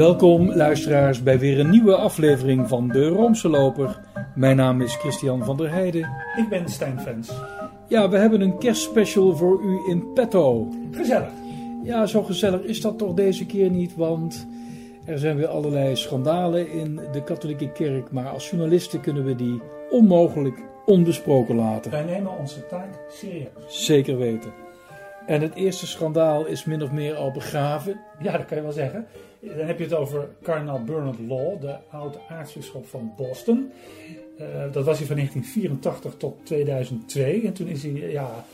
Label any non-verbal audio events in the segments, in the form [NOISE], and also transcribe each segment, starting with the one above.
Welkom luisteraars bij weer een nieuwe aflevering van de Roomse Loper. Mijn naam is Christian van der Heijden. Ik ben Stijn Fens. Ja, we hebben een kerstspecial voor u in petto. Gezellig. Ja, zo gezellig is dat toch deze keer niet, want er zijn weer allerlei schandalen in de katholieke kerk. Maar als journalisten kunnen we die onmogelijk onbesproken laten. Wij nemen onze taak serieus. Zeker weten. En het eerste schandaal is min of meer al begraven. Ja, dat kan je wel zeggen. Dan heb je het over kardinaal Bernard Law, de oude aartsbisschop van Boston. Uh, dat was hij van 1984 tot 2002. En toen is hij ja,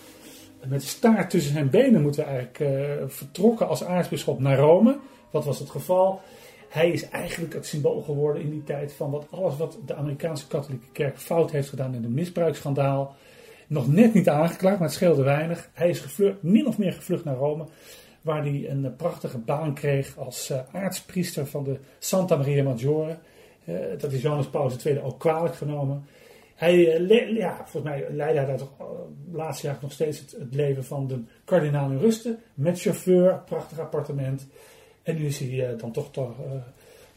met staart tussen zijn benen moeten we eigenlijk uh, vertrokken als aartsbisschop naar Rome. Wat was het geval? Hij is eigenlijk het symbool geworden in die tijd van wat alles wat de Amerikaanse katholieke kerk fout heeft gedaan in een misbruiksschandaal. Nog net niet aangeklaagd, maar het scheelde weinig. Hij is gevlucht, min of meer gevlucht naar Rome, waar hij een prachtige baan kreeg als uh, aartspriester van de Santa Maria Maggiore. Uh, dat is Johannes Paulus II ook kwalijk genomen. Hij, ja, volgens mij leidde hij toch laatste jaar nog steeds het, leven van de kardinaal in rusten. Met chauffeur, prachtig appartement. En nu is hij dan toch, toch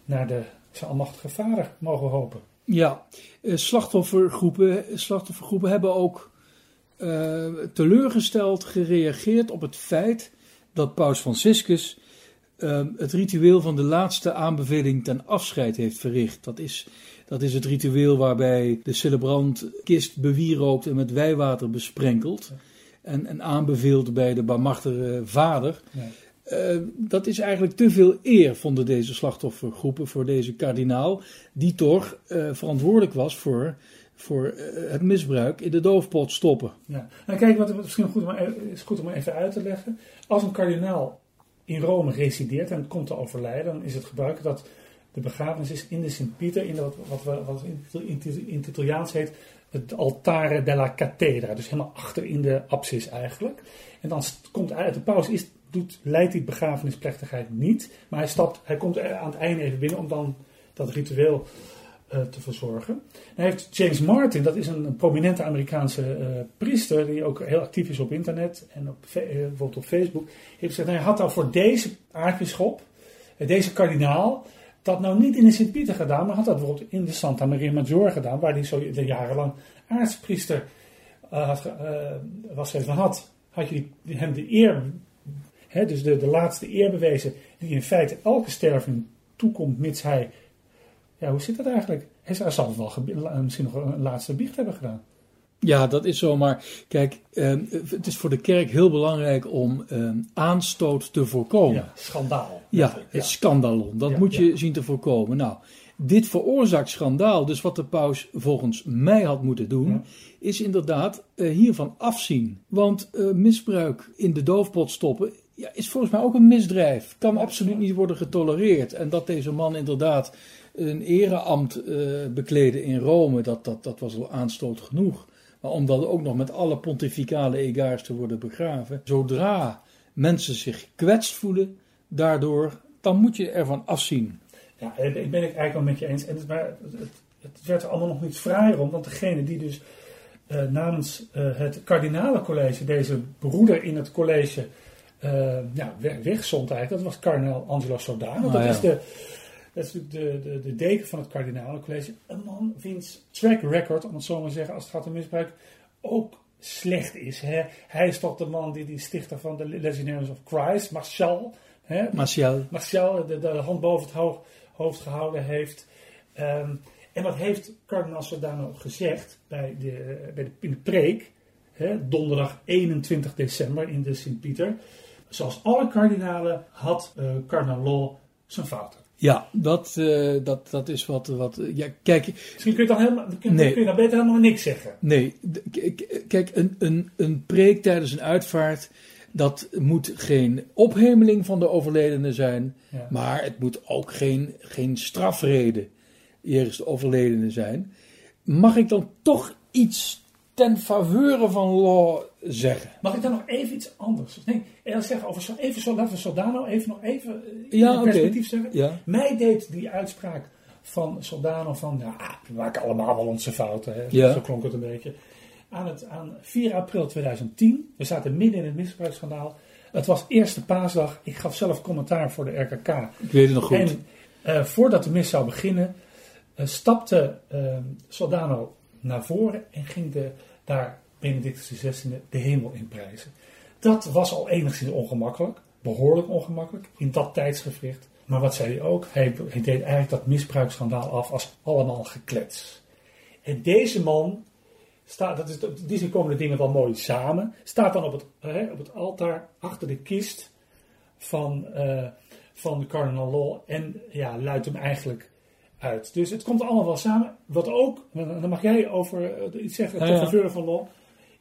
naar de, zijn almachtige vader mogen hopen. Ja, slachtoffergroepen, slachtoffergroepen hebben ook teleurgesteld gereageerd op het feit dat Paus Franciscus uh, het ritueel van de laatste aanbeveling ten afscheid heeft verricht. Dat is, dat is het ritueel waarbij de celebrant kist bewierookt en met wijwater besprenkelt. En, en aanbeveelt bij de barmachtige vader. Uh, dat is eigenlijk te veel eer, vonden deze slachtoffergroepen voor deze kardinaal, die toch uh, verantwoordelijk was voor voor uh, het misbruik in de doofpot stoppen. Ja. Nou, kijk, wat misschien goed om, is goed om even uit te leggen. Als een kardinaal in Rome resideert en komt te overlijden, dan is het gebruik dat de begrafenis is in de Sint-Pieter, in wat, wat, wat in, het Italiaans heet het altare della cattedra. Dus helemaal achter in de apsis eigenlijk. En dan komt uit, de paus is, doet, leidt die begrafenisplechtigheid niet, maar hij, stapt, hij komt aan het einde even binnen om dan dat ritueel te verzorgen. Hij heeft James Martin, dat is een, prominente Amerikaanse uh, priester, die ook heel actief is op internet en op, uh, bijvoorbeeld op Facebook, heeft gezegd, hij had dan voor deze aartsbisschop, deze kardinaal, dat nou niet in de Sint-Pieter gedaan, maar had dat bijvoorbeeld in de Santa Maria Maggiore gedaan, waar hij zo jarenlang aartspriester had, was geweest. Dan had, had je hem de eer, hè, dus de, de laatste eer bewezen, die in feite elke sterveling toekomt, mits hij ja, hoe zit dat eigenlijk? Hij zal wel misschien nog een laatste biecht hebben gedaan. Ja, dat is zo. Maar kijk, eh, het is voor de kerk heel belangrijk om eh, aanstoot te voorkomen. Ja, schandaal. Ja, het ja. scandalon. Dat ja, moet je ja. zien te voorkomen. Nou, dit veroorzaakt schandaal. Dus wat de paus volgens mij had moeten doen, is inderdaad uh, hiervan afzien. Want misbruik in de doofpot stoppen ja, is volgens mij ook een misdrijf. Kan absoluut niet worden getolereerd. En dat deze man inderdaad een ereambt uh, bekleden in Rome, dat, dat, dat was al aanstoot genoeg. Maar om dan ook nog met alle pontificale egaars te worden begraven, zodra mensen zich gekwetst voelen daardoor, dan moet je ervan afzien. Ja, ik ben het eigenlijk wel met je eens. En het, maar het, het werd er allemaal nog niet fraaier om, want degene die dus uh, namens uh, het kardinalencollege, deze broeder in het college, ja, wegzond eigenlijk, dat was kardinaal Angelo Sodano. Ah, dat ja. is de dat is natuurlijk de, de, de deken van het kardinalencollege. Een man wiens track record, om het zo maar te zeggen, als het gaat om misbruik, ook slecht is. Hè? Hij is toch de man die die stichter van de Legionaries of Christ, Martial, hè? Martial. Martial de, de hand boven het hoog, hoofd gehouden heeft. Um, en wat heeft kardinaal Sodano gezegd bij de, bij de, in de preek, hè? donderdag 21 december in de Sint-Pieter. Zoals alle kardinalen had uh, kardinaal Law zijn fouten. Ja, dat, uh, dat, dat is wat. wat ja, kijk, Misschien kun je dan, helemaal, kun, nee. kun je dan beter helemaal niks zeggen. Nee, kijk, een, een, een preek tijdens een uitvaart. Dat moet geen ophemeling van de overledene zijn. Ja. Maar het moet ook geen, geen strafreden. Eerst de overledene zijn. Mag ik dan toch iets ten faveur van Law zeggen. Mag ik dan nog even iets anders? Nee, ik zeggen over zo, even zo, laten we Soldano even nog even ja, in perspectief okay. zeggen. Ja. Mij deed die uitspraak van Soldano van, ja, we maken allemaal wel onze fouten. Hè? Ja. Zo klonk het een beetje. Aan, het, aan 4 april 2010, we zaten midden in het misbruiksschandaal. Het was eerste paasdag. Ik gaf zelf commentaar voor de RKK. Ik weet het nog goed. En Eh, voordat de mis zou beginnen, uh, stapte uh, Soldano naar voren en ging de, daar Benedictus XVI de hemel in prijzen. Dat was al enigszins ongemakkelijk, behoorlijk ongemakkelijk in dat tijdsgevricht. Maar wat zei hij ook? Hij, hij deed eigenlijk dat misbruiksschandaal af als allemaal geklets. En deze man, staat, dat is, die komen de dingen wel mooi samen, staat dan op het, hè, op het altaar achter de kist van, uh, van Cardinal Law en ja, luidt hem eigenlijk uit. Dus het komt allemaal wel samen. Wat ook, dan mag jij over uh, iets zeggen, ja, ja. van Law.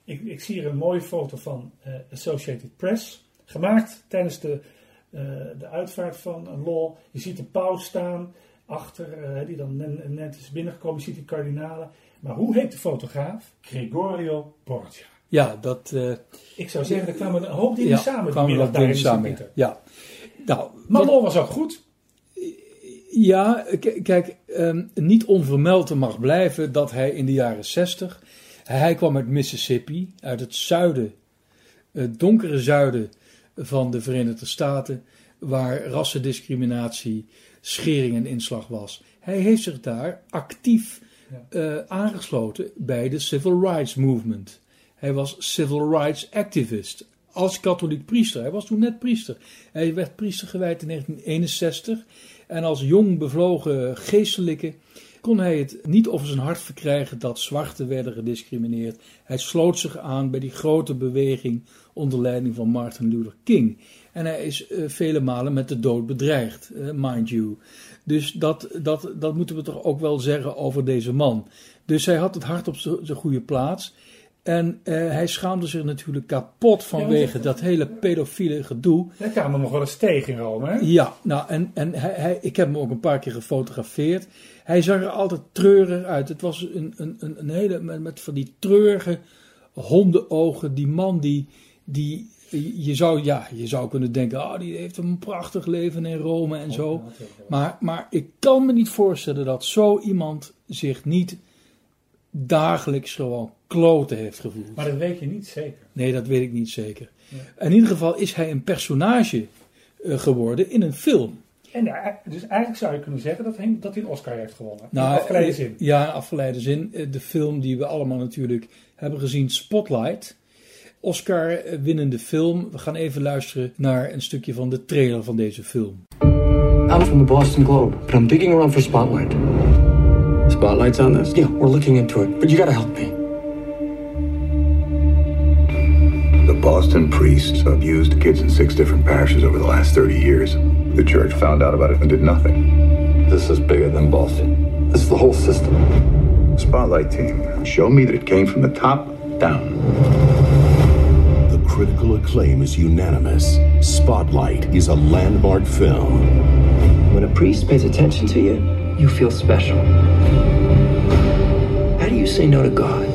Ik, ik, zie hier een mooie foto van uh, Associated Press, gemaakt tijdens de, de uitvaart van Law. Je ziet de paus staan achter, die dan net, net is binnengekomen, je ziet die kardinalen. Maar hoe heet de fotograaf? Gregorio Borgia. Ja, dat... Uh, ik zou zeggen, er kwamen een hoop dingen ja, samen. kwamen wat dingen samen, ja. Nou, Manon was ook goed. Ja, kijk, um, niet onvermeld mag blijven dat hij in de jaren 60... Hij kwam uit Mississippi, uit het zuiden, het donkere zuiden van de Verenigde Staten... waar rassendiscriminatie, schering en inslag was. Hij heeft zich daar actief uh, aangesloten bij de Civil Rights Movement. Hij was civil rights activist als katholiek priester. Hij was toen net priester. Hij werd priester gewijd in 1961 en als jong bevlogen geestelijke kon hij het niet over zijn hart verkrijgen dat zwarten werden gediscrimineerd. Hij sloot zich aan bij die grote beweging onder leiding van Martin Luther King. En hij is uh, vele malen met de dood bedreigd, uh, mind you. Dus dat, dat, dat moeten we toch ook wel zeggen over deze man. Dus hij had het hart op zijn goede plaats. En uh, hij schaamde zich natuurlijk kapot vanwege ja, dat hele pedofiele gedoe. Hij kwam hem nog wel eens tegen in Rome, hè? Ja, nou, en, en hij, hij, ik heb hem ook een paar keer gefotografeerd. Hij zag er altijd treurig uit. Het was een, een, een, hele, met, met van die treurige hondenogen. Die man die, die je zou, ja, je zou kunnen denken, oh, die heeft een prachtig leven in Rome en zo. Maar, maar ik kan me niet voorstellen dat zo iemand zich niet dagelijks gewoon kloten heeft gevoeld. Maar dat weet je niet zeker. Nee, dat weet ik niet zeker. Ja. In ieder geval is hij een personage uh, geworden in een film. En dus eigenlijk zou je kunnen zeggen dat hij, dat hij een Oscar heeft gewonnen. Nou, in afgeleide zin. Ja, in afgeleide zin. De film die we allemaal natuurlijk hebben gezien, Spotlight. Oscar winnende film. We gaan even luisteren naar een stukje van de trailer van deze film. I'm from the Boston Globe, but I'm digging around for Spotlight. Spotlight's on this? Yeah, we're looking into it, but you gotta help me. The Boston priests abused kids in six different parishes over the last 30 years. The church found out about it and did nothing. This is bigger than Boston. This is the whole system. Spotlight team, show me that it came from the top down. The critical acclaim is unanimous. Spotlight is a landmark film. When a priest pays attention to you, you feel special. Say no to God?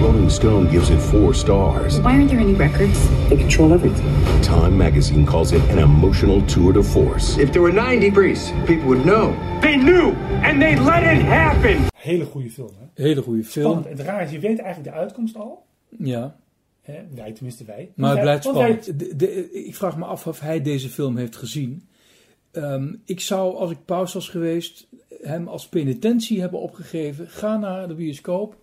Rolling Stone gives it four stars. Why aren't there any records? They control everything. Time magazine calls it an emotional tour de force. If there were 90 priests, people would know. They knew, and they let it happen. Hele goede film, hè? Hele goede film. Spannend. Het raar is, je weet eigenlijk de uitkomst al. Ja. Hè? Wij, tenminste wij. Maar het blijft spannend. wij- De, de- ik vraag me af of hij deze film heeft gezien. Ehm, ik zou, als ik paus was geweest, hem als penitentie hebben opgegeven. Ga naar de bioscoop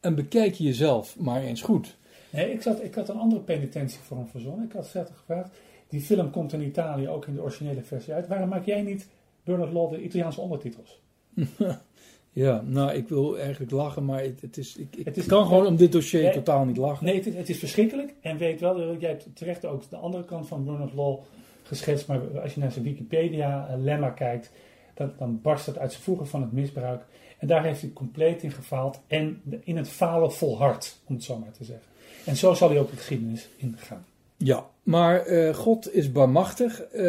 en bekijk jezelf maar eens goed. Nee, ik, zat, ik had een andere penitentie voor hem verzonnen. Ik had zelf gevraagd, die film komt in Italië ook in de originele versie uit. Waarom maak jij niet Bernard Law de Italiaanse ondertitels? [LAUGHS] Ja, nou, ik wil eigenlijk lachen, maar het, het is, ik, ik Het is- kan gewoon om dit dossier totaal niet lachen. Nee, het, is- het is verschrikkelijk. En weet wel, jij hebt terecht ook de andere kant van Bernard Law geschetst. Maar als je naar zijn Wikipedia-lemma kijkt, dat, dan barst het uit zijn voegen van het misbruik. En daar heeft hij compleet in gefaald. En in het falen volhard, om het zo maar te zeggen. En zo zal hij ook de geschiedenis ingaan. Ja, maar eh, God is barmachtig. Eh,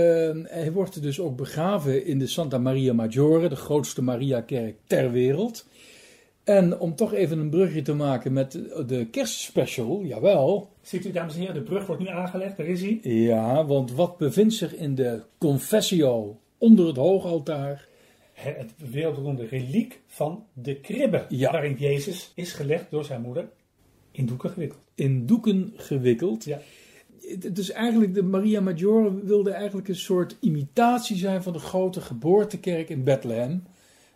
hij wordt dus ook begraven in de Santa Maria Maggiore, de grootste Mariakerk ter wereld. En om toch even een brugje te maken met de, de kerstspecial, jawel. Ziet u, dames en heren, de brug wordt nu aangelegd. Daar is hij. Ja, want wat bevindt zich in de Confessio onder het hoogaltaar? Het wereldberoemde reliek van de kribbe. Ja. Waarin Jezus is gelegd door zijn moeder in doeken gewikkeld. In doeken gewikkeld. Ja. is eigenlijk, de Maria Maggiore wilde eigenlijk een soort imitatie zijn van de grote geboortekerk in Bethlehem.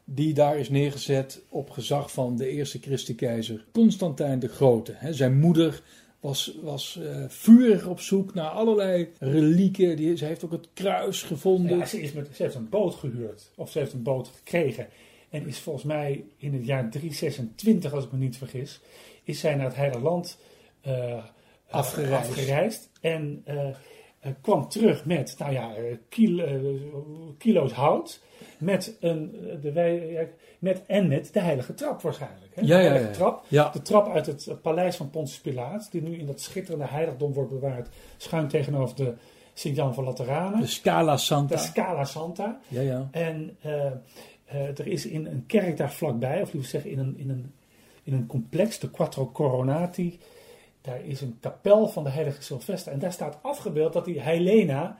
Die daar is neergezet op gezag van de eerste christenkeizer Constantijn de Grote. Zijn moeder was, was eh, vurig op zoek naar allerlei relieken. Die, ze heeft ook het kruis gevonden. Ja, ze, is met, ze heeft een boot gehuurd. Of ze heeft een boot gekregen. En is volgens mij in het jaar 326, als ik me niet vergis, is zij naar het Heilige Land eh, Afgereisd. afgereisd. En kwam terug met, nou ja, eh, eh, kilo's hout. Met een, eh, de wij, met, en met de heilige trap waarschijnlijk. Hè? Ja, de ja, heilige ja. trap. Ja. De trap uit het paleis van Pontius Pilaat. Die nu in dat schitterende heiligdom wordt bewaard. Schuin tegenover de Sint-Jan van Lateranen. De Scala de Santa. Scala Santa. Ja, ja. En eh, eh, er is in een kerk daar vlakbij, of liever zeggen in een, in een, in een complex, de Quattro Coronati, daar is een kapel van de heilige Sylvester. En daar staat afgebeeld dat die Helena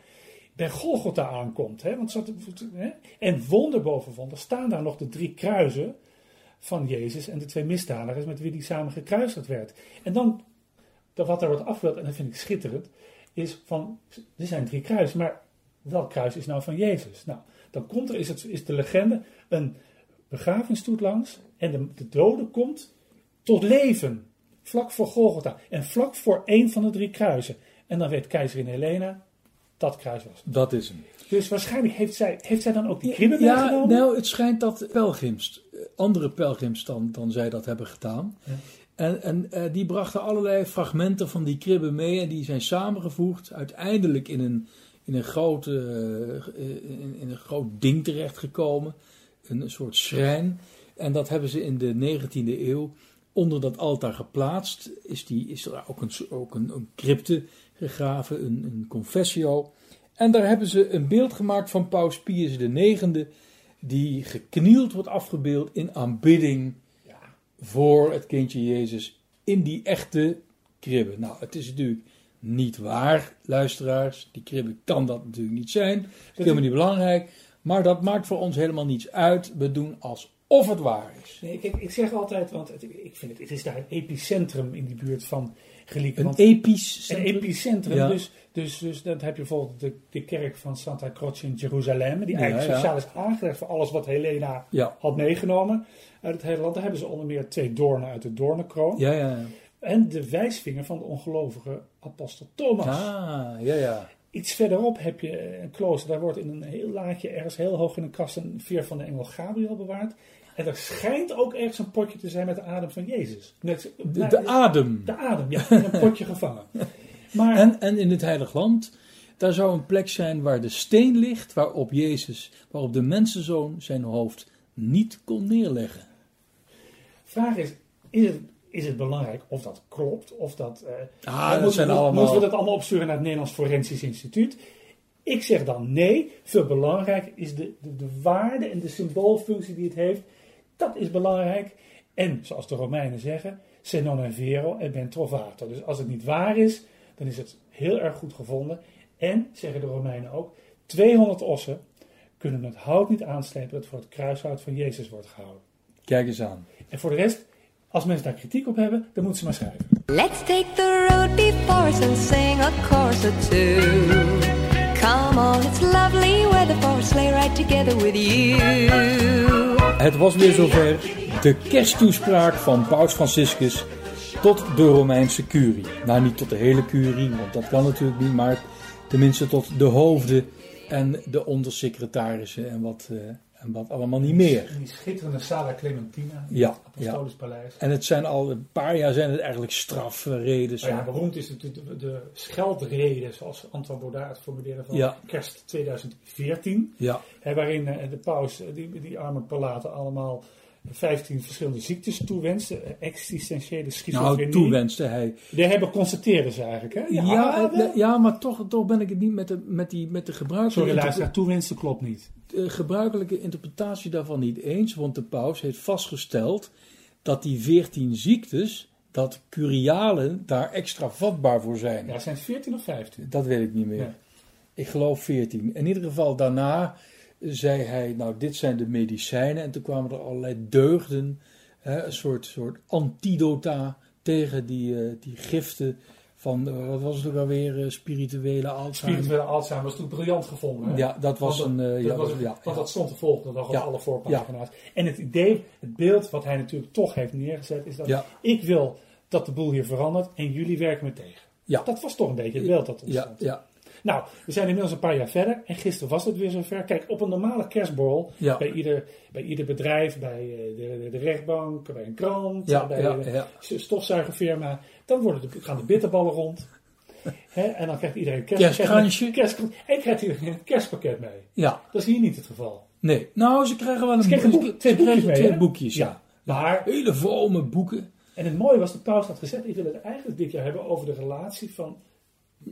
bij Golgotha aankomt. Hè? Want hè? En wonder boven wonder staan daar nog de drie kruisen van Jezus en de twee misdadigers met wie die samen gekruisigd werd. En dan, wat daar wordt afgebeeld, en dat vind ik schitterend, is van, er zijn drie kruisen, maar welk kruis is nou van Jezus? Nou, dan komt er, is, het, is de legende, een begrafenisstoet langs en de, de dode komt tot leven, vlak voor Golgotha en vlak voor één van de drie kruisen. En dan weet keizerin Helena, dat kruis was. Dat is hem. Dus waarschijnlijk heeft zij, heeft zij dan ook die kribben Ja, meegenomen? nou, het schijnt dat pelgrims, eh, andere pelgrims dan, dan zij dat hebben gedaan. Ja. En, en eh, die brachten allerlei fragmenten van die kribben mee en die zijn samengevoegd. Uiteindelijk in een, in een, groot, eh, in, in een groot ding terechtgekomen. Een, een soort schrijn. En dat hebben ze in de 19e eeuw onder dat altaar geplaatst. Is, die, is er ook een, ook een, een crypte gegraven, een, een confessio. En daar hebben ze een beeld gemaakt van Paus Pius IX, die geknield wordt afgebeeld in aanbidding voor het kindje Jezus in die echte kribbe. Nou, het is natuurlijk niet waar, luisteraars. Die kribbe kan dat natuurlijk niet zijn. Dat is helemaal niet belangrijk. Maar dat maakt voor ons helemaal niets uit. We doen alsof het waar is. Nee, kijk, ik zeg altijd, want het, ik vind het, het is daar een epicentrum in die buurt van relieken. Een episch Een centrum. epicentrum. Ja. Dus, dus, dus dan heb je bijvoorbeeld de, de kerk van Santa Croce in Jeruzalem. Die Ja, eigenlijk ja. sociaal is aangelegd voor alles wat Helena Ja. had meegenomen uit het hele land. Daar hebben ze onder meer twee doornen uit de doornenkroon. Ja, ja. En de wijsvinger van de ongelovige apostel Thomas. Ah, ja, ja. Iets verderop heb je een klooster. Daar wordt in een heel laadje ergens heel hoog in een kast een veer van de engel Gabriel bewaard. En er schijnt ook ergens een potje te zijn met de adem van Jezus. Net, De, de adem. de adem, ja. In een potje [LAUGHS] gevangen. Maar En, en in het Heilig Land, daar zou een plek zijn waar de steen ligt waarop Jezus, waarop de mensenzoon zijn hoofd niet kon neerleggen. vraag is, is het, is het belangrijk of dat klopt? Of dat, eh, Ah, eh, dat moeten, zijn allemaal- moeten we dat allemaal opsturen naar het Nederlands Forensisch Instituut? Ik zeg dan nee. Veel belangrijker is de, de, de waarde en de symboolfunctie die het heeft. Dat is belangrijk. En zoals de Romeinen zeggen, se non è vero e ben trovato. Dus als het niet waar is, dan is het heel erg goed gevonden. En, zeggen de Romeinen ook, 200 ossen kunnen het hout niet aanslepen dat voor het kruishout van Jezus wordt gehouden. Kijk eens aan. En voor de rest, als mensen daar kritiek op hebben, dan moeten ze maar schrijven. Let's take the road before us and sing a chorus or two. Come on, it's lovely weather for a sleigh ride together with you. Het was weer zover. De kersttoespraak van Paus Franciscus tot de Romeinse curie. Nou, niet tot de hele curie, want dat kan natuurlijk niet, maar tenminste tot de hoofden en de ondersecretarissen en wat, eh, en wat allemaal niet meer. Die schitterende Sala Clementina, in Ja, Apostolisch Paleis. En het zijn al een paar jaar zijn het eigenlijk strafreden. Nou ja, beroemd is natuurlijk de, de scheldrede, zoals Antoine Baudard het formuleerde van Ja. kerst 2014. Ja, Hè, waarin eh, de paus eh, die, die arme prelaten allemaal 15 verschillende ziektes toewenst. eh, Existentiële schizofrenie. nou toewenste hij. Die hebben constateren ze eigenlijk, hè? Ja, eh, ja, maar toch, toch ben ik het niet met de, met die, met de Sorry gebruikelijke, luisteraar, toewensen klopt niet. de gebruikelijke interpretatie daarvan niet eens. Want de paus heeft vastgesteld dat die 14 ziektes, dat curialen daar extra vatbaar voor zijn. Ja, het zijn 14 of 15. Dat weet ik niet meer. Ik geloof 14. In ieder geval daarna zei hij, nou dit zijn de medicijnen. En toen kwamen er allerlei deugden, hè, een soort, soort antidota tegen die, eh, die giften van, eh, wat was het ook alweer, eh, spirituele Alzheimer. Spirituele Alzheimer was toen briljant gevonden. Hè? Ja, dat was Want een, dat ja, was- dat- ja, want ja. dat stond te volgen nog op Ja. alle voorpagina's. En het idee, het beeld wat hij natuurlijk toch heeft neergezet, is dat Ja. ik wil dat de boel hier verandert en jullie werken me tegen. Ja. Dat was toch een beetje het beeld dat Ja, ontstond. ja, Nou, we zijn inmiddels een paar jaar verder en gisteren was het weer zover. Kijk, op een normale kerstborrel, Ja. bij, ieder, bij ieder bedrijf, bij eh, de, de, de rechtbank, bij een krant, Ja, bij ja, de ja. stofzuigerfirma, dan worden de, gaan de bitterballen rond. [LAUGHS] En dan krijgt iedereen een Kerstkransje. [LAUGHS] kerstkrans- en krijgt iedereen een kerstpakket mee. ja. Dat is hier niet het geval. Nee, nou, ze krijgen wel een Ze kregen boek- boek- twee ze boekjes mee, twee boekjes, ja. Ja. Maar, Hele vrome boeken. en het mooie was, de paus had gezegd, ik wil het eigenlijk dit jaar hebben over de relatie van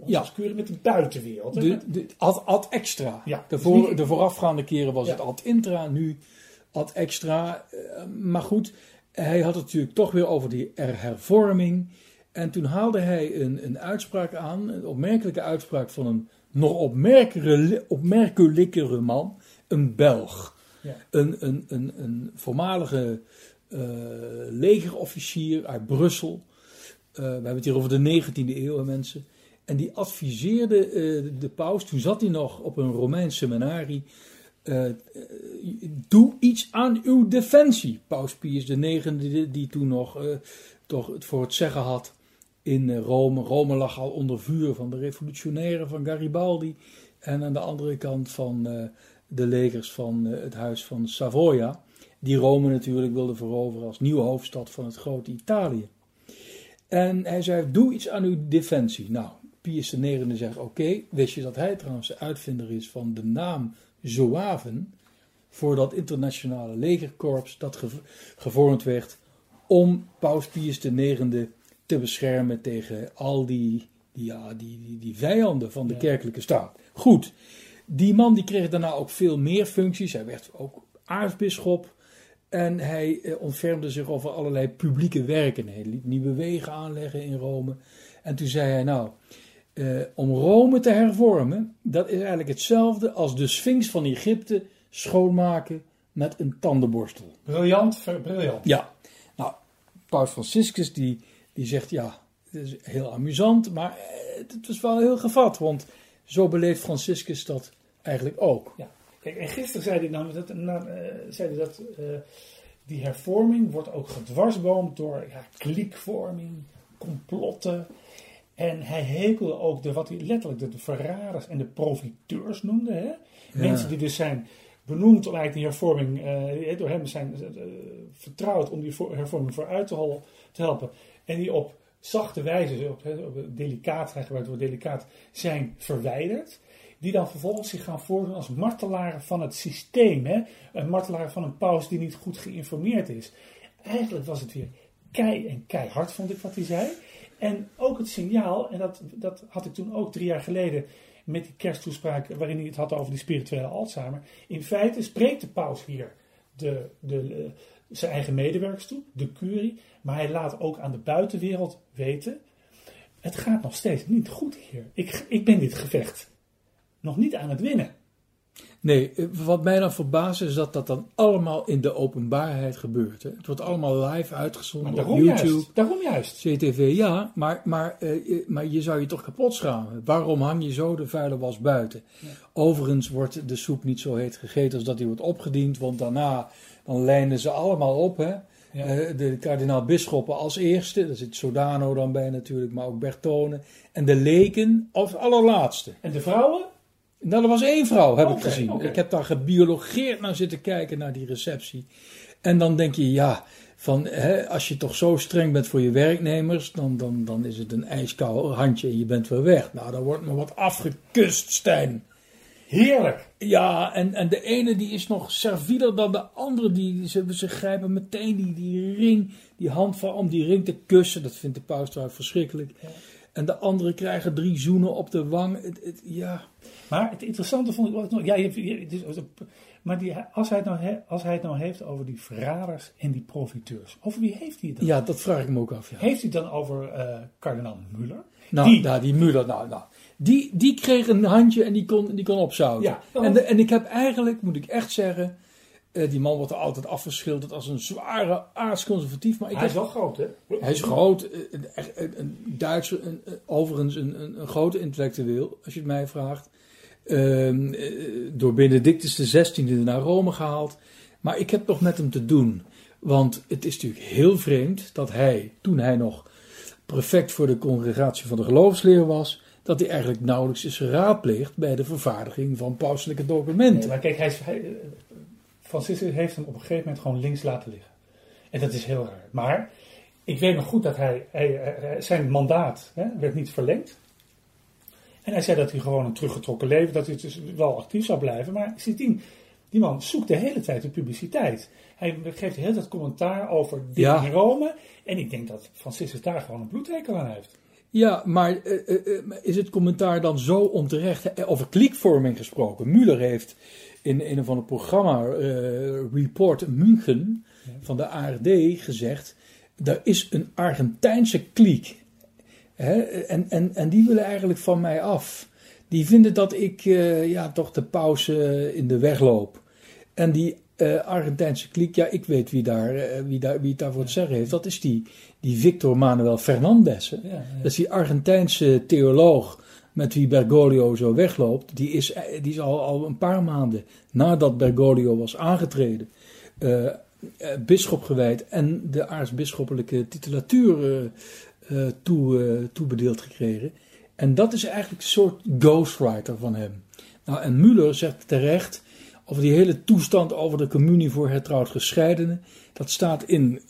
Ja. als curie met de buitenwereld. hè. De, de, ad, ad extra. Ja, de, voor, de voorafgaande keren was Ja. het ad intra, nu ad extra. Eh, maar goed, hij had het natuurlijk toch weer over die er- hervorming. En toen haalde hij een, een uitspraak aan, een opmerkelijke uitspraak van een nog opmerkelijkere, man, een Belg. Ja. Een, een, een, een voormalige eh, legerofficier uit Brussel. Eh, we hebben het hier over de 19e eeuw, mensen. En die adviseerde eh, de paus, toen zat hij nog op een Romeins seminarie. eh, eh, doe iets aan uw defensie. Paus Pius IX, die, die toen nog toch het voor het zeggen had in Rome. Rome lag al onder vuur van de revolutionairen van Garibaldi. En aan de andere kant van de legers van het huis van Savoia. Die Rome natuurlijk wilde veroveren als nieuwe hoofdstad van het grote Italië. En hij zei, doe iets aan uw defensie. Nou, Pius IX zegt, oké, wist je dat hij trouwens de uitvinder is van de naam Zoaven voor dat internationale legerkorps dat gev- gevormd werd om Paus Pius IX te beschermen tegen al die, die, ja, die, die, die vijanden van de Ja. kerkelijke staat. Goed, die man die kreeg daarna ook veel meer functies. Hij werd ook aartsbisschop. En hij eh, ontfermde zich over allerlei publieke werken. Hij liet nieuwe wegen aanleggen in Rome. En toen zei hij, nou, eh, om Rome te hervormen, dat is eigenlijk hetzelfde als de Sphinx van Egypte schoonmaken met een tandenborstel. Briljant, briljant. Ja, nou, Paus Franciscus die, die zegt, ja, het is heel amusant, maar eh, het was wel heel gevat. Want zo beleeft Franciscus dat eigenlijk ook. Ja. Kijk, en gisteren zei hij nou, dat, nou, eh, zei hij dat die hervorming wordt ook gedwarsboomd door ja, kliekvorming, complotten. En hij hekelde ook de, wat hij letterlijk de, de verraders en de profiteurs noemde. Hè? Mensen die dus zijn benoemd om eigenlijk die hervorming, eh, door hem zijn eh, vertrouwd om die hervorming vooruit te, hol- te helpen. En die op zachte wijze, op delicaat, hij gebruikt het woord delicaat, zijn verwijderd. Die dan vervolgens zich gaan voordoen als martelaren van het systeem. Hè? Een martelaar van een paus die niet goed geïnformeerd is. Eigenlijk was het weer kei en keihard, vond ik wat hij zei. En ook het signaal, en dat, dat had ik toen ook drie jaar geleden met die kersttoespraak waarin hij het had over die spirituele Alzheimer. In feite spreekt de paus hier de, de, eh, zijn eigen medewerkers toe, de curie, maar hij laat ook aan de buitenwereld weten, het gaat nog steeds niet goed hier. Ik, ik ben dit gevecht nog niet aan het winnen. Nee, wat mij dan verbaast is dat dat dan allemaal in de openbaarheid gebeurt. Hè. Het wordt allemaal live Maar uitgezonden op YouTube. juist. Daarom juist. CTV, ja, maar, maar, eh, eh, maar je zou je toch kapot schamen. Waarom hang je zo de vuile was buiten? Overigens wordt de soep niet zo heet gegeten als dat die wordt opgediend, want daarna dan lijnen ze allemaal op. Hè? Eh, de kardinaal-bisschoppen als eerste, daar zit Sodano dan bij natuurlijk, maar ook Bertone. En de leken als allerlaatste. En de vrouwen? Nou, er was één vrouw, heb ik gezien. Ik heb daar gebiologeerd naar zitten kijken, naar die receptie. En dan denk je, ja, van, hè, als je toch zo streng bent voor je werknemers, dan, dan, dan is het een ijskoud handje en je bent weer weg. Nou, dan wordt me wat afgekust, Stijn. Heerlijk. Ja, en, en de ene die is nog servieler dan de andere. Die, ze, ze grijpen meteen die, die ring, die hand van om die ring te kussen. Dat vindt de paus trouwens verschrikkelijk. En de anderen krijgen drie zoenen op de wang. Het, het, ja, Maar het interessante vond ik nog. Ja, je, maar die, als, hij het nou he- als hij het nou heeft over die verraders en die profiteurs, over wie heeft hij het dan? ja, dat vraag ik me ook af. Ja. Heeft hij het dan over eh kardinaal Muller? Nou, die, nou, die Muller, nou, nou. Die, die kreeg een handje en die kon, die kon opzouten. Ja, en, de- en ik heb eigenlijk, moet ik echt zeggen, Eh, die man wordt er altijd afgeschilderd als een zware aardsconservatief. Maar ik Hij is wel groot, hè? hij is groot, eh, een, echt een, een Duitser, een, overigens een, een, een grote intellectueel, als je het mij vraagt. Ehm, eh, door Benedictus XVI naar Rome gehaald. Maar ik heb nog met hem te doen. Want het is natuurlijk heel vreemd dat hij, toen hij nog prefect voor de congregatie van de geloofsleer was, dat hij eigenlijk nauwelijks is geraadpleegd bij de vervaardiging van pauselijke documenten. Nee, maar kijk, hij is, eh, Franciscus heeft hem op een gegeven moment gewoon links laten liggen. En dat is heel raar. Maar ik weet nog goed dat hij, zijn mandaat hè, werd niet verlengd. En hij zei dat hij gewoon een teruggetrokken leven, dat hij dus wel actief zou blijven. Maar sindsdien, die man zoekt de hele tijd de publiciteit. Hij geeft de hele tijd commentaar over dingen Ja. in Rome. En ik denk dat Franciscus daar gewoon een bloedhekel aan heeft. Ja, maar eh, eh, eh, is het commentaar dan zo onterecht? Over kliekvorming gesproken. Müller heeft in een of ander programma, eh, Report München, van de ARD gezegd... er is een Argentijnse kliek. Hè? En, en, en die willen eigenlijk van mij af. Die vinden dat ik eh, ja, toch de pauze in de weg loop. En die eh, Argentijnse kliek, ja, ik weet wie, daar, wie, daar, wie het daarvoor te zeggen heeft. Dat is die, die Victor Manuel Fernandez. hè. Ja, ja. Dat is die Argentijnse theoloog met wie Bergoglio zo wegloopt. Die is, die is al, al een paar maanden nadat Bergoglio was aangetreden, eh, bisschop gewijd en de aartsbisschoppelijke titulatuur eh, toe, toebedeeld gekregen. En dat is eigenlijk een soort ghostwriter van hem. Nou, en Müller zegt terecht over die hele toestand over de communie voor hertrouwd gescheidenen. Dat staat in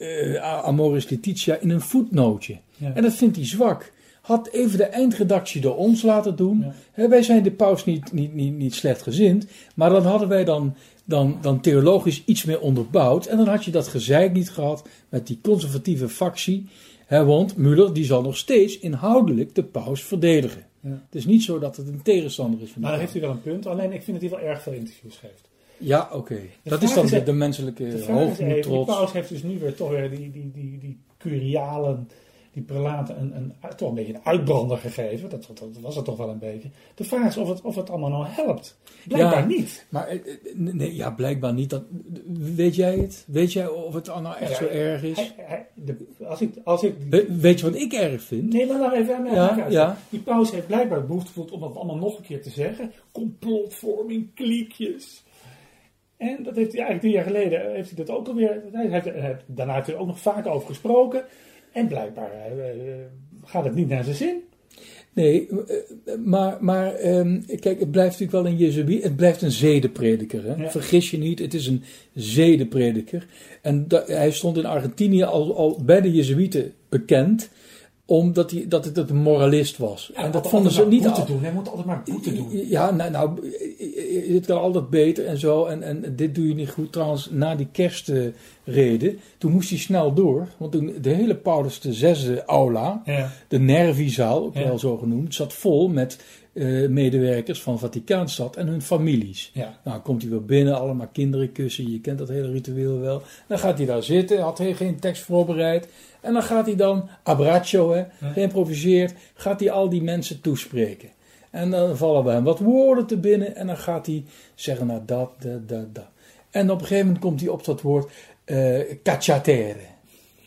Amoris Laetitia in een voetnootje. Ja. En dat vindt hij zwak. Had even de eindredactie door ons laten doen. Ja. Wij zijn de paus niet, niet, niet, niet slecht gezind. Maar dan hadden wij dan, dan, dan theologisch iets meer onderbouwd. En dan had je dat gezeik niet gehad met die conservatieve factie. Want Müller die zal nog steeds inhoudelijk de paus verdedigen. Ja. Het is niet zo dat het een tegenstander is van de dan paus. heeft hij wel een punt. Alleen ik vind dat hij wel erg veel interviews geeft. Ja, oké. Dat is dan is, de, de menselijke De hoogmoed, trots. paus heeft dus nu weer toch weer die, die, die, die curialen, die prelaten, een, een, toch een beetje een uitbrander gegeven. Dat, dat, dat was het toch wel een beetje. De vraag is of het, of het allemaal nou helpt. Blijkbaar Ja. niet. Maar eh, eh, nee, ja, blijkbaar niet. Dat, weet jij het? Weet jij of het nou echt Ja, zo erg is? Hij- hij- de- als ik, als ik We- weet je wat ik erg vind? Nee, maar nou even aan Ja. Die paus heeft blijkbaar behoefte gevoeld om dat allemaal nog een keer te zeggen. Complotvorming, kliekjes. En dat heeft hij eigenlijk drie jaar geleden, heeft hij dat ook alweer, hij heeft, hij heeft- daarna heeft hij er ook nog vaak over gesproken. En blijkbaar eh, eh, gaat het niet naar zijn zin. Nee, eh, maar, maar ehm, kijk, het blijft natuurlijk wel een Jezuïet. Het blijft een zedenprediker. Hè? Ja. Vergis je niet, het is een zedenprediker. En hij stond in Argentinië al, al bij de Jezuïeten bekend, omdat hij, dat het een moralist was. en dat vonden ze niet boete al- doen. Hij moet altijd maar boete doen. Ja, nou, nou, het kan altijd beter en zo. En, en dit doe je niet goed. Trouwens, na die kerstreden, toen moest hij snel door. Want toen de hele Paulus de zesde aula, Ja. de Nervizaal, ook Ja. wel zo genoemd, zat vol met eh, medewerkers van Vaticaanstad en hun families. Ja. Nou, komt hij weer binnen, allemaal kinderen kussen. Je kent dat hele ritueel wel. Dan gaat hij daar zitten, had hij geen tekst voorbereid. En dan gaat hij dan, abbraccio, hè, geïmproviseerd, gaat hij al die mensen toespreken. En dan vallen bij hem wat woorden te binnen. En dan gaat hij zeggen, nou dat, dat, dat, dat. En op een gegeven moment komt hij op dat woord eh cacciatere.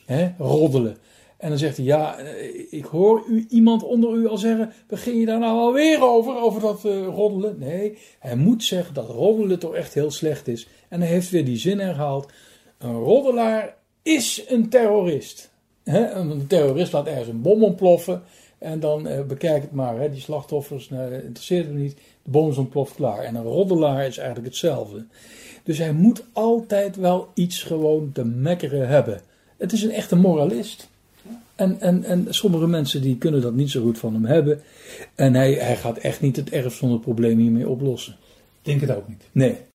Hè, roddelen. En dan zegt hij, ja, eh, ik hoor u, iemand onder u al zeggen, begin je daar nou alweer over, over dat eh, roddelen? Nee, hij moet zeggen dat roddelen toch echt heel slecht is. En hij heeft weer die zin herhaald, een roddelaar is een terrorist. Een terrorist laat ergens een bom ontploffen en dan eh, bekijk het maar, die slachtoffers, interesseert hem niet, de bom is ontploft, klaar. En een roddelaar is eigenlijk hetzelfde. Dus hij moet altijd wel iets gewoon te mekkeren hebben. Het is een echte moralist. En, en, en sommige mensen die kunnen dat niet zo goed van hem hebben. En hij, hij gaat echt niet het erf zonder probleem hiermee oplossen. Denk het ook niet. Nee.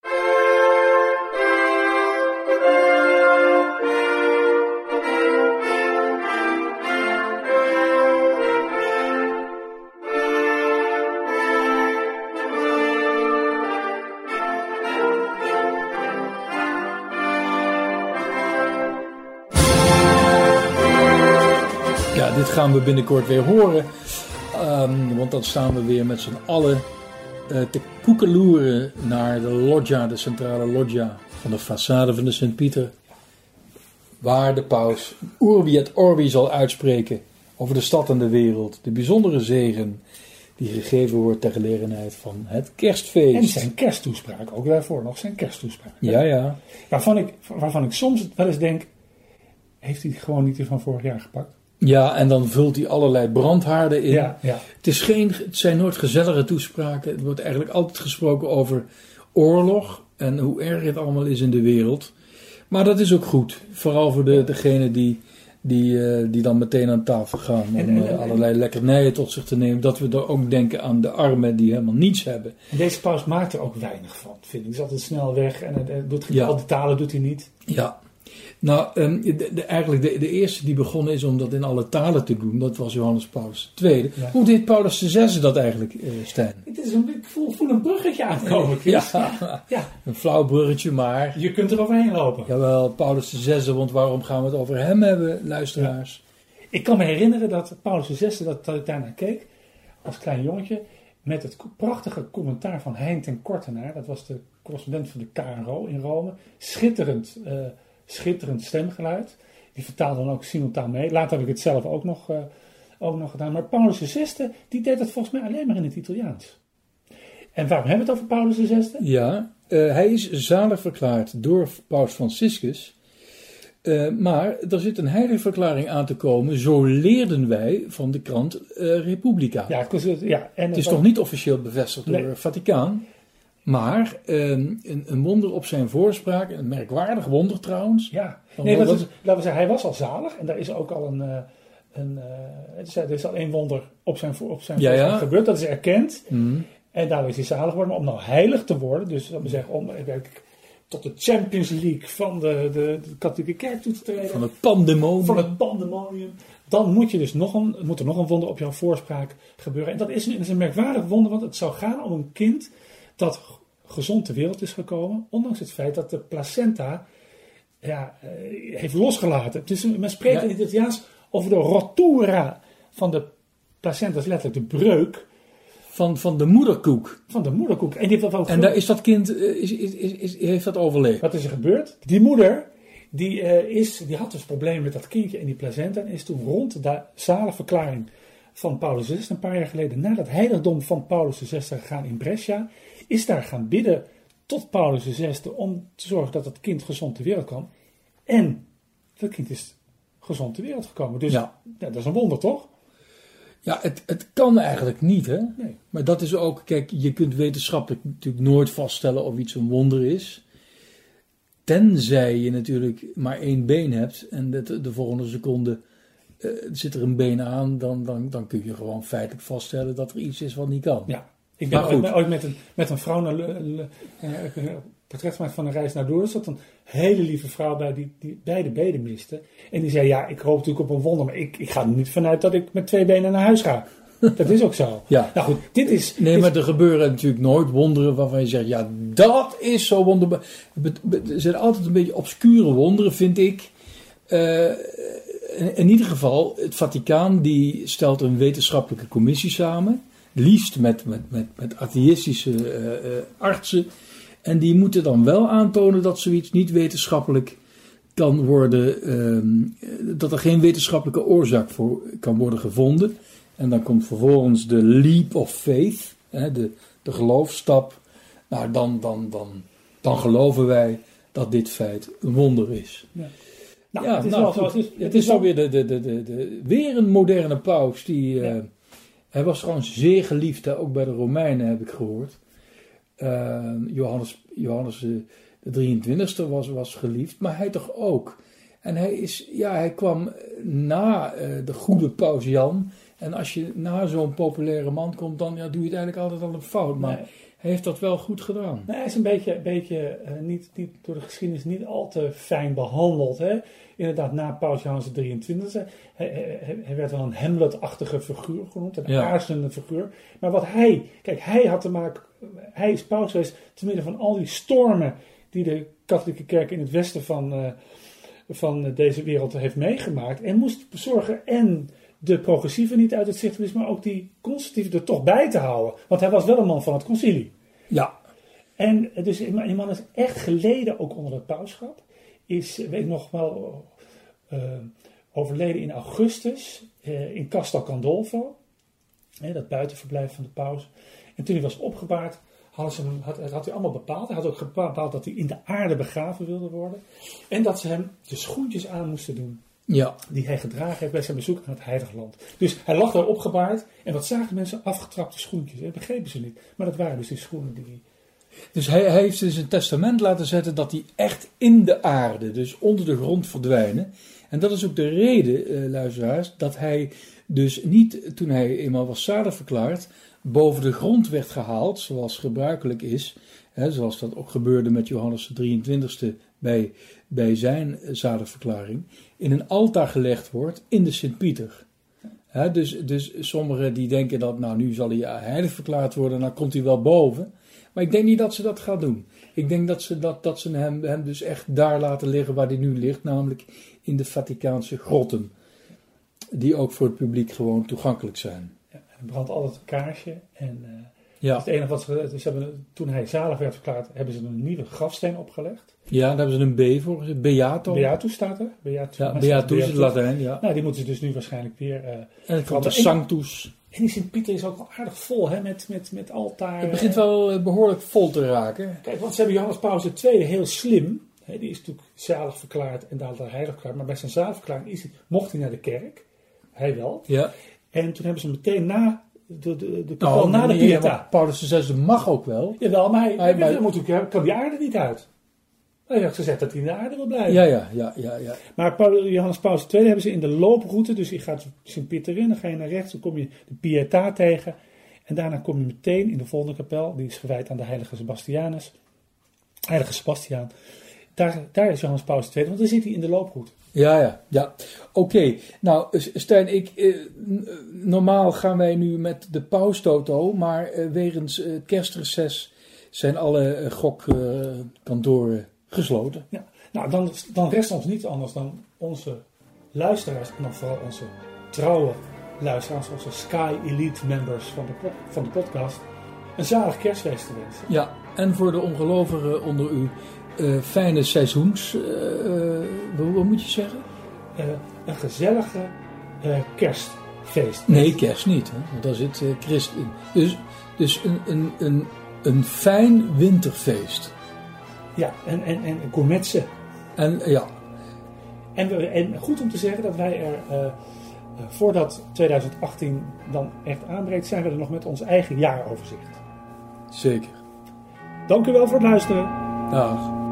Gaan we binnenkort weer horen. Ehm, want dan staan we weer met z'n allen eh, te koekeloeren naar de loggia, de centrale loggia van de façade van de Sint-Pieter. Waar de paus Urbi et Orbi zal uitspreken over de stad en de wereld. De bijzondere zegen die gegeven wordt ter gelegenheid van het kerstfeest. En zijn kersttoespraak, ook daarvoor nog zijn kersttoespraak. Ja, ja. Waarvan ik, waarvan ik soms wel eens denk, heeft hij gewoon niet die van vorig jaar gepakt? Ja, en dan vult hij allerlei brandhaarden in. Ja, ja. Het, is geen, het zijn nooit gezellige toespraken. Het wordt eigenlijk altijd gesproken over oorlog en hoe erg het allemaal is in de wereld. Maar dat is ook goed. Vooral voor de, degene die, die, eh, die dan meteen aan tafel gaan om En- en- eh, en- allerlei lekkernijen tot zich te nemen. Dat we er ook denken aan de armen die helemaal niets hebben. En deze paus maakt er ook weinig van, vind ik. Hij is altijd snel weg en het, het doet, Ja. al die talen doet hij niet. Ja. Nou, ehm, de, de- eigenlijk de, de eerste die begonnen is om dat in alle talen te doen, dat was Johannes Paulus II. Ja. Hoe deed Paulus VI dat eigenlijk, eh Stijn? Het is een, ik voel, voel een bruggetje aankomen, Chris. Ja, Ja, een flauw bruggetje, maar... je kunt er overheen lopen. Jawel, Paulus VI, want waarom gaan we het over hem hebben, luisteraars? Ik kan me herinneren dat Paulus VI, dat, dat ik daarnaar keek, als klein jongetje, met het prachtige commentaar van Hein ten Kortenaar. Dat was de correspondent van de KRO in Rome. Schitterend, eh, schitterend stemgeluid. Die vertaalde dan ook simultaan mee. Later heb ik het zelf ook nog, eh, ook nog gedaan. Maar Paulus VI, die deed het volgens mij alleen maar in het Italiaans. En waarom hebben we het over Paulus VI? Ja, eh, hij is zalig verklaard door Paus Franciscus. Eh, maar er zit een heilige verklaring aan te komen, zo leerden wij van de krant Republica. Ja, het is, ja, en Het is nog niet officieel bevestigd door het Vaticaan. Maar ehm, een, een wonder op zijn voorspraak, een merkwaardig wonder trouwens. Ja, nee, dat is, laten we zeggen, hij was al zalig en daar is ook al een, eh, een eh, het is, er is al één wonder op zijn, op zijn Ja, voorspraak ja. gebeurd, dat is erkend. Mm. En daardoor is hij zalig geworden, maar om nou heilig te worden, dus dat we zeggen, om eh, tot de Champions League van de, de, de katholieke kerk toe te treden, Van het pandemonium. van het pandemonium, dan moet, je dus nog een, moet er nog een wonder op jouw voorspraak gebeuren. En dat is, een- is een merkwaardig wonder, want het zou gaan om een kind dat gezond ter wereld is gekomen, ondanks het feit dat de placenta ja, eh, heeft losgelaten. Het is, men spreekt in het Italiaans over de rottura van de placenta, dat is letterlijk de breuk Van, van de moederkoek. van de moederkoek. En die heeft dat ook En daar is dat kind, eh, is, is, is, heeft dat overleefd. Wat is er gebeurd? Die moeder, die, eh, is, die had dus problemen met dat kindje en die placenta. En is toen rond de zalenverklaring van Paulus VI, een paar jaar geleden, naar dat heiligdom van Paulus VI gegaan in Brescia. Is daar gaan bidden tot Paulus VI om te zorgen dat het kind gezond ter wereld kwam. En dat kind is gezond ter wereld gekomen. Dus Ja. ja, dat is een wonder, toch? Ja, het, het kan eigenlijk niet, hè? Nee. Maar dat is ook, kijk, je kunt wetenschappelijk natuurlijk nooit vaststellen of iets een wonder is. Tenzij je natuurlijk maar één been hebt en de, de volgende seconde eh, zit er een been aan, dan, dan, dan kun je gewoon feitelijk vaststellen dat er iets is wat niet kan. Ja. Ik ben ooit, met- ooit met een, met een vrouw naar een portret gemaakt van een reis naar Lourdes. Er zat een hele lieve vrouw bij die, die beide benen miste. En die zei, ja, ik hoop natuurlijk op een wonder, maar ik, ik ga er niet vanuit dat ik met twee benen naar huis ga. [LAUGHS] Dat is ook zo. Ja. Nou goed, dit is... Nee, dit- maar er gebeuren natuurlijk nooit wonderen waarvan je zegt, ja, dat is zo wonderbaar. Er zijn altijd een beetje obscure wonderen, vind ik. Eh, in, in ieder geval, het Vaticaan die stelt een wetenschappelijke commissie samen. Liefst met, met, met, met atheïstische eh, eh, artsen. En die moeten dan wel aantonen dat zoiets niet wetenschappelijk kan worden, ehm, dat er geen wetenschappelijke oorzaak voor kan worden gevonden. En dan komt vervolgens de leap of faith, hè, de, de geloofstap. Nou, dan, dan, dan, dan geloven wij dat dit feit een wonder is. nou, ja, het is nou, wel. Het is, Het is alweer de, de, de, de, weer een moderne paus. Die, eh, Ja. Hij was trouwens zeer geliefd, ook bij de Romeinen heb ik gehoord. Eh, Johannes, Johannes eh, de 23e was, was geliefd, maar hij toch ook. En hij, is, ja, hij kwam na eh, de goede paus Jan. En als je na zo'n populaire man komt, dan ja, doe je het eigenlijk altijd al een fout. Maar. Heeft dat wel goed gedaan. Nee, hij is een beetje, beetje eh, niet, niet, door de geschiedenis niet al te fijn behandeld. Hè? Inderdaad, na Paus Johannes de 23e. Hij, hij, hij- werd wel een Hamlet-achtige figuur genoemd, een Ja. aarzelende figuur. Maar wat hij, kijk, hij had te maken, hij is paus geweest te midden van al die stormen die de katholieke kerk in het westen van, eh, van deze wereld heeft meegemaakt. En moest zorgen en de progressieven niet uit het zicht maar ook die conservatieven er toch bij te houden. Want hij was wel een man van het concilie. Ja, En dus die man is echt geleden ook onder het pauschap. Is, weet ik nog wel, eh, overleden in augustus eh, in Castel Gandolfo. Hè, dat buitenverblijf van de paus. En toen hij was opgebaard, hadden ze hem, had, had hij allemaal bepaald. Hij had ook bepaald dat hij in de aarde begraven wilde worden. En dat ze hem de schoentjes aan moesten doen Ja, die hij gedragen heeft bij zijn bezoek aan het Heilige Land. Dus hij lag daar opgebaard en wat zagen mensen? Afgetrapte schoentjes. Dat begrepen ze niet. Maar dat waren dus die schoenen die... dus hij, hij heeft in zijn testament laten zetten dat hij echt in de aarde, dus onder de grond verdwijnen. En dat is ook de reden, eh, luisteraars, dat hij dus niet, toen hij eenmaal was zalig verklaard, boven de grond werd gehaald, zoals gebruikelijk is. Hè, zoals dat ook gebeurde met Johannes de 23e bij, bij zijn zaligverklaring. In een altaar gelegd wordt in de Sint-Pieter. Dus, dus sommigen die denken dat, nou nu zal hij heilig verklaard worden, dan komt hij wel boven. Maar ik denk niet dat ze dat gaan doen. Ik denk dat ze, dat, dat ze hem, hem dus echt daar laten liggen waar hij nu ligt, namelijk in de Vaticaanse grotten. Die ook voor het publiek gewoon toegankelijk zijn. Ja, er brandt altijd een kaarsje. En eh, Ja, het enige wat ze, ze hebben, toen hij zalig werd verklaard, hebben ze een nieuwe grafsteen opgelegd. ja daar hebben ze een B voor gezet. Beato. Beatus staat er. Beatus, Ja, Beatus is het Latijn, ja. Nou, die moeten ze dus nu waarschijnlijk weer... eh, En dan komt Want de Sanctus. en die Sint-Pieter is ook wel aardig vol, hè, met, met, met altaar. Het begint wel eh, behoorlijk vol te raken. Kijk, want ze hebben Johannes Paulus II heel slim. Hè, die is natuurlijk zalig verklaard en daarna heilig verklaard. Maar bij zijn zaligverklaring is hij, mocht hij naar de kerk. Hij wel. Ja. En toen hebben ze meteen na de, de, de, Nou, na de Pieta. Paulus VI mag ook wel. Jawel, maar hij, Hij- hij, maar- moet ook, kan die aarde niet uit. Hij heeft gezegd dat hij in de aarde wil blijven. Ja, ja, ja, ja, ja. Maar Paul- Johannes Paulus II hebben ze in de looproute. Dus je gaat Sint-Pieter in, dan ga je naar rechts, dan kom je de Pietà tegen. En daarna kom je meteen in de volgende kapel. Die is gewijd aan de heilige Sebastianus. Heilige Sebastiaan. Daar, daar is Johannes Paulus II, want dan zit hij in de looproute. Ja, ja, ja. Oké, nou Stijn, ik, eh, eh, normaal gaan wij nu met de paustoto, maar eh, wegens eh, het kerstreces zijn alle eh, gokkantoren gesloten. Ja. Nou, dan, dan rest ons niet anders dan onze luisteraars en dan vooral onze trouwe luisteraars, onze Sky Elite members van de, van de podcast, een zalig kerstfeest te wensen. Ja, en voor de ongelovigen onder u, eh, fijne seizoens, eh, eh, hoe, hoe moet je zeggen? Eh, een gezellige eh, kerstfeest. Nee, kerst niet, hè? want daar zit eh, Christ in. Dus, dus een, een, een, een fijn winterfeest. Ja, en, en, en gourmetsen. En ja, En, we, en goed om te zeggen dat wij er, eh, eh, voordat 2018 dan echt aanbreekt, zijn we er nog met ons eigen jaaroverzicht. zeker. Dank u wel voor het luisteren. Dag.